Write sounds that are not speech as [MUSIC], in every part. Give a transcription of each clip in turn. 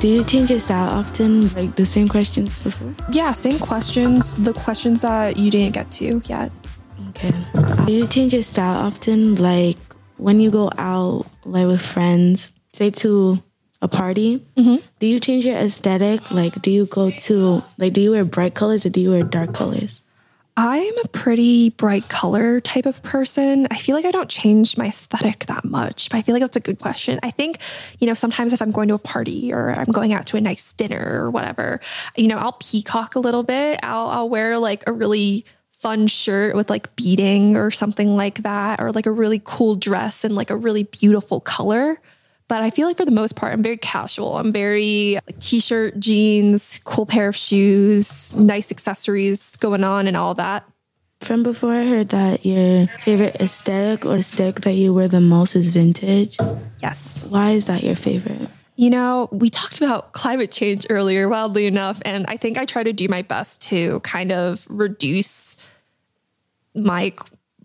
Do you change your style often? Like the same questions before? Yeah, same questions. The questions that you didn't get to yet. Okay. Do you change your style often? Like when you go out, like with friends, say to a party, mm-hmm. do you change your aesthetic? Like, do you go to, like, do you wear bright colors or do you wear dark colors? I'm a pretty bright color type of person. I feel like I don't change my aesthetic that much, but I feel like that's a good question. I think, you know, sometimes if I'm going to a party or I'm going out to a nice dinner or whatever, you know, I'll peacock a little bit. I'll, I'll wear like a really fun shirt with like beading or something like that, or like a really cool dress and like a really beautiful color. But I feel like for the most part, I'm very casual. I'm very like t-shirt, jeans, cool pair of shoes, nice accessories going on and all that. From before, I heard that your favorite aesthetic or aesthetic that you wear the most is vintage. Yes. Why is that your favorite? You know, we talked about climate change earlier, wildly enough, and I think I try to do my best to kind of reduce my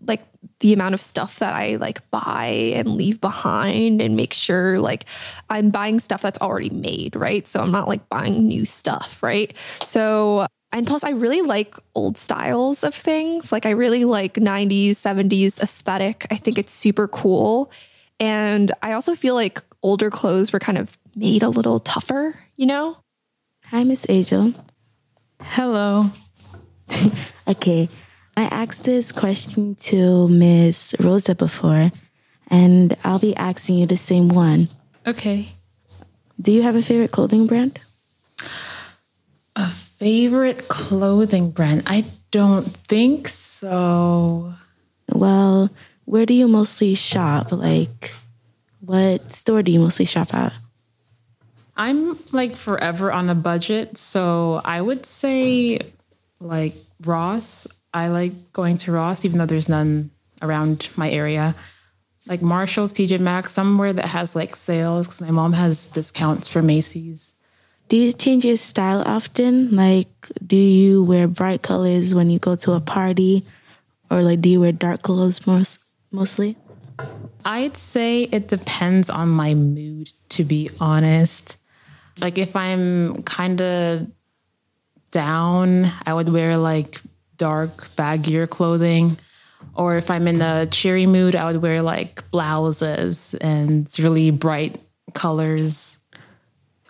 like the amount of stuff that I like buy and leave behind and make sure like I'm buying stuff that's already made, right? So I'm not like buying new stuff, right? So and plus I really like old styles of things. Like I really like 90s, 70s aesthetic. I think it's super cool. And I also feel like older clothes were kind of made a little tougher, you know? Hi, Miss Angel. Hello. [LAUGHS] Okay, I asked this question to Miss Rosa before, and I'll be asking you the same one. Okay. Do you have a favorite clothing brand? A favorite clothing brand? I don't think so. Well, where do you mostly shop? Like, what store do you mostly shop at? I'm like forever on a budget, so I would say like Ross. I like going to Ross, even though there's none around my area. Like Marshalls, TJ Maxx, somewhere that has like sales because my mom has discounts for Macy's. Do you change your style often? Like, do you wear bright colors when you go to a party? Or like, do you wear dark clothes most, mostly? I'd say it depends on my mood, to be honest. Like if I'm kind of down, I would wear like dark, baggier clothing. Or if I'm in a cheery mood, I would wear like blouses and really bright colors.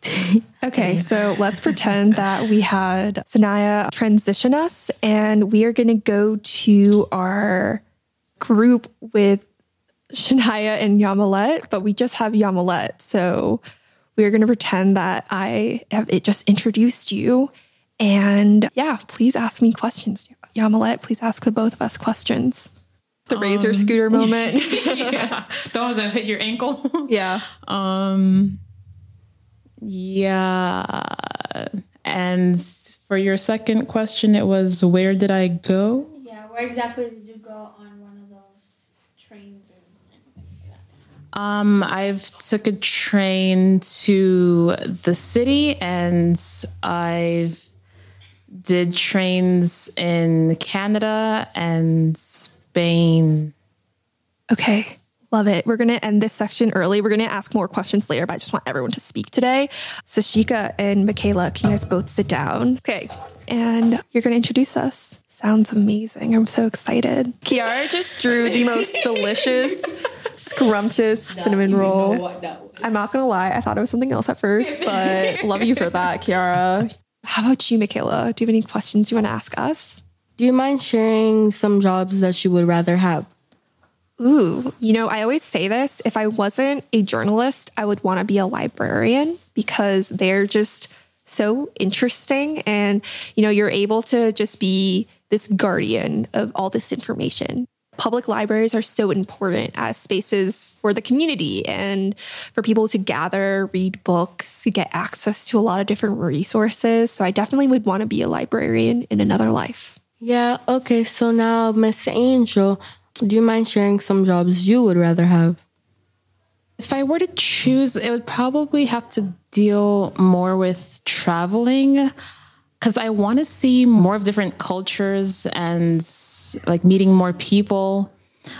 [LAUGHS] Okay, so let's pretend that we had Sanaya transition us and we are going to go to our group with Shania and Yamalet, but we just have Yamalet. So we are going to pretend that I have it just introduced you. And yeah, please ask me questions. Yamalet, please ask the both of us questions. The razor scooter [LAUGHS] moment. [LAUGHS] yeah, those that hit your ankle. [LAUGHS] yeah. Um, yeah. And for your second question, it was where did I go? Yeah, where exactly did you go on one of those trains or anything? Um, I've took a train to the city, and I've did trains in Canada and Spain. Okay. Love it. We're going to end this section early. We're going to ask more questions later, but I just want everyone to speak today. Sashika and Michaela, can you guys both sit down? Okay. And you're going to introduce us. Sounds amazing. I'm so excited. Kiara just drew the most [LAUGHS] delicious, scrumptious cinnamon roll. I'm not going to lie. I thought it was something else at first, but love you for that, Kiara. How about you, Michaela? Do you have any questions you want to ask us? Do you mind sharing some jobs that you would rather have? Ooh, you know, I always say this if I wasn't a journalist, I would want to be a librarian because they're just so interesting. And, you know, you're able to just be this guardian of all this information. Public libraries are so important as spaces for the community and for people to gather, read books, get access to a lot of different resources. So I definitely would want to be a librarian in another life. Yeah, okay. So now, Miss Angel, do you mind sharing some jobs you would rather have? If I were to choose, it would probably have to deal more with traveling because I want to see more of different cultures and like meeting more people.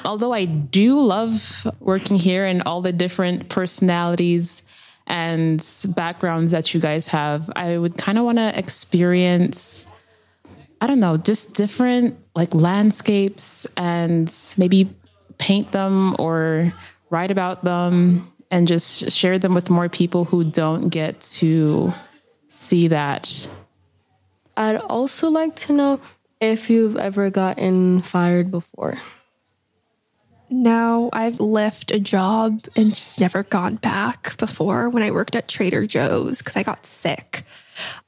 Although I do love working here and all the different personalities and backgrounds that you guys have. I would kind of want to experience, I don't know, just different like landscapes and maybe paint them or write about them and just share them with more people who don't get to see that. I'd also like to know if you've ever gotten fired before. No, I've left a job and just never gone back before when I worked at Trader Joe's because I got sick.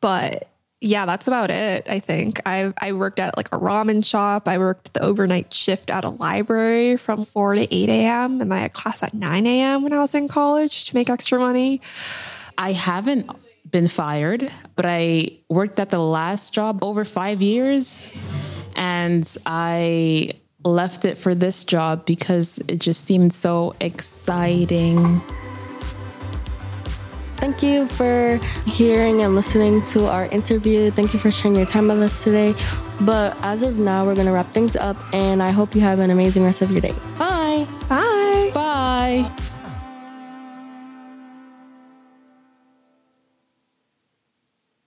But yeah, that's about it. I think I I worked at like a ramen shop. I worked the overnight shift at a library from four to eight a.m. and I had class at nine a.m. when I was in college to make extra money. I haven't been fired, but I worked at the last job over five years, and I left it for this job because it just seemed so exciting. Thank you for hearing and listening to our interview. Thank you for sharing your time with us today. But as of now, we're going to wrap things up, and I hope you have an amazing rest of your day. Bye.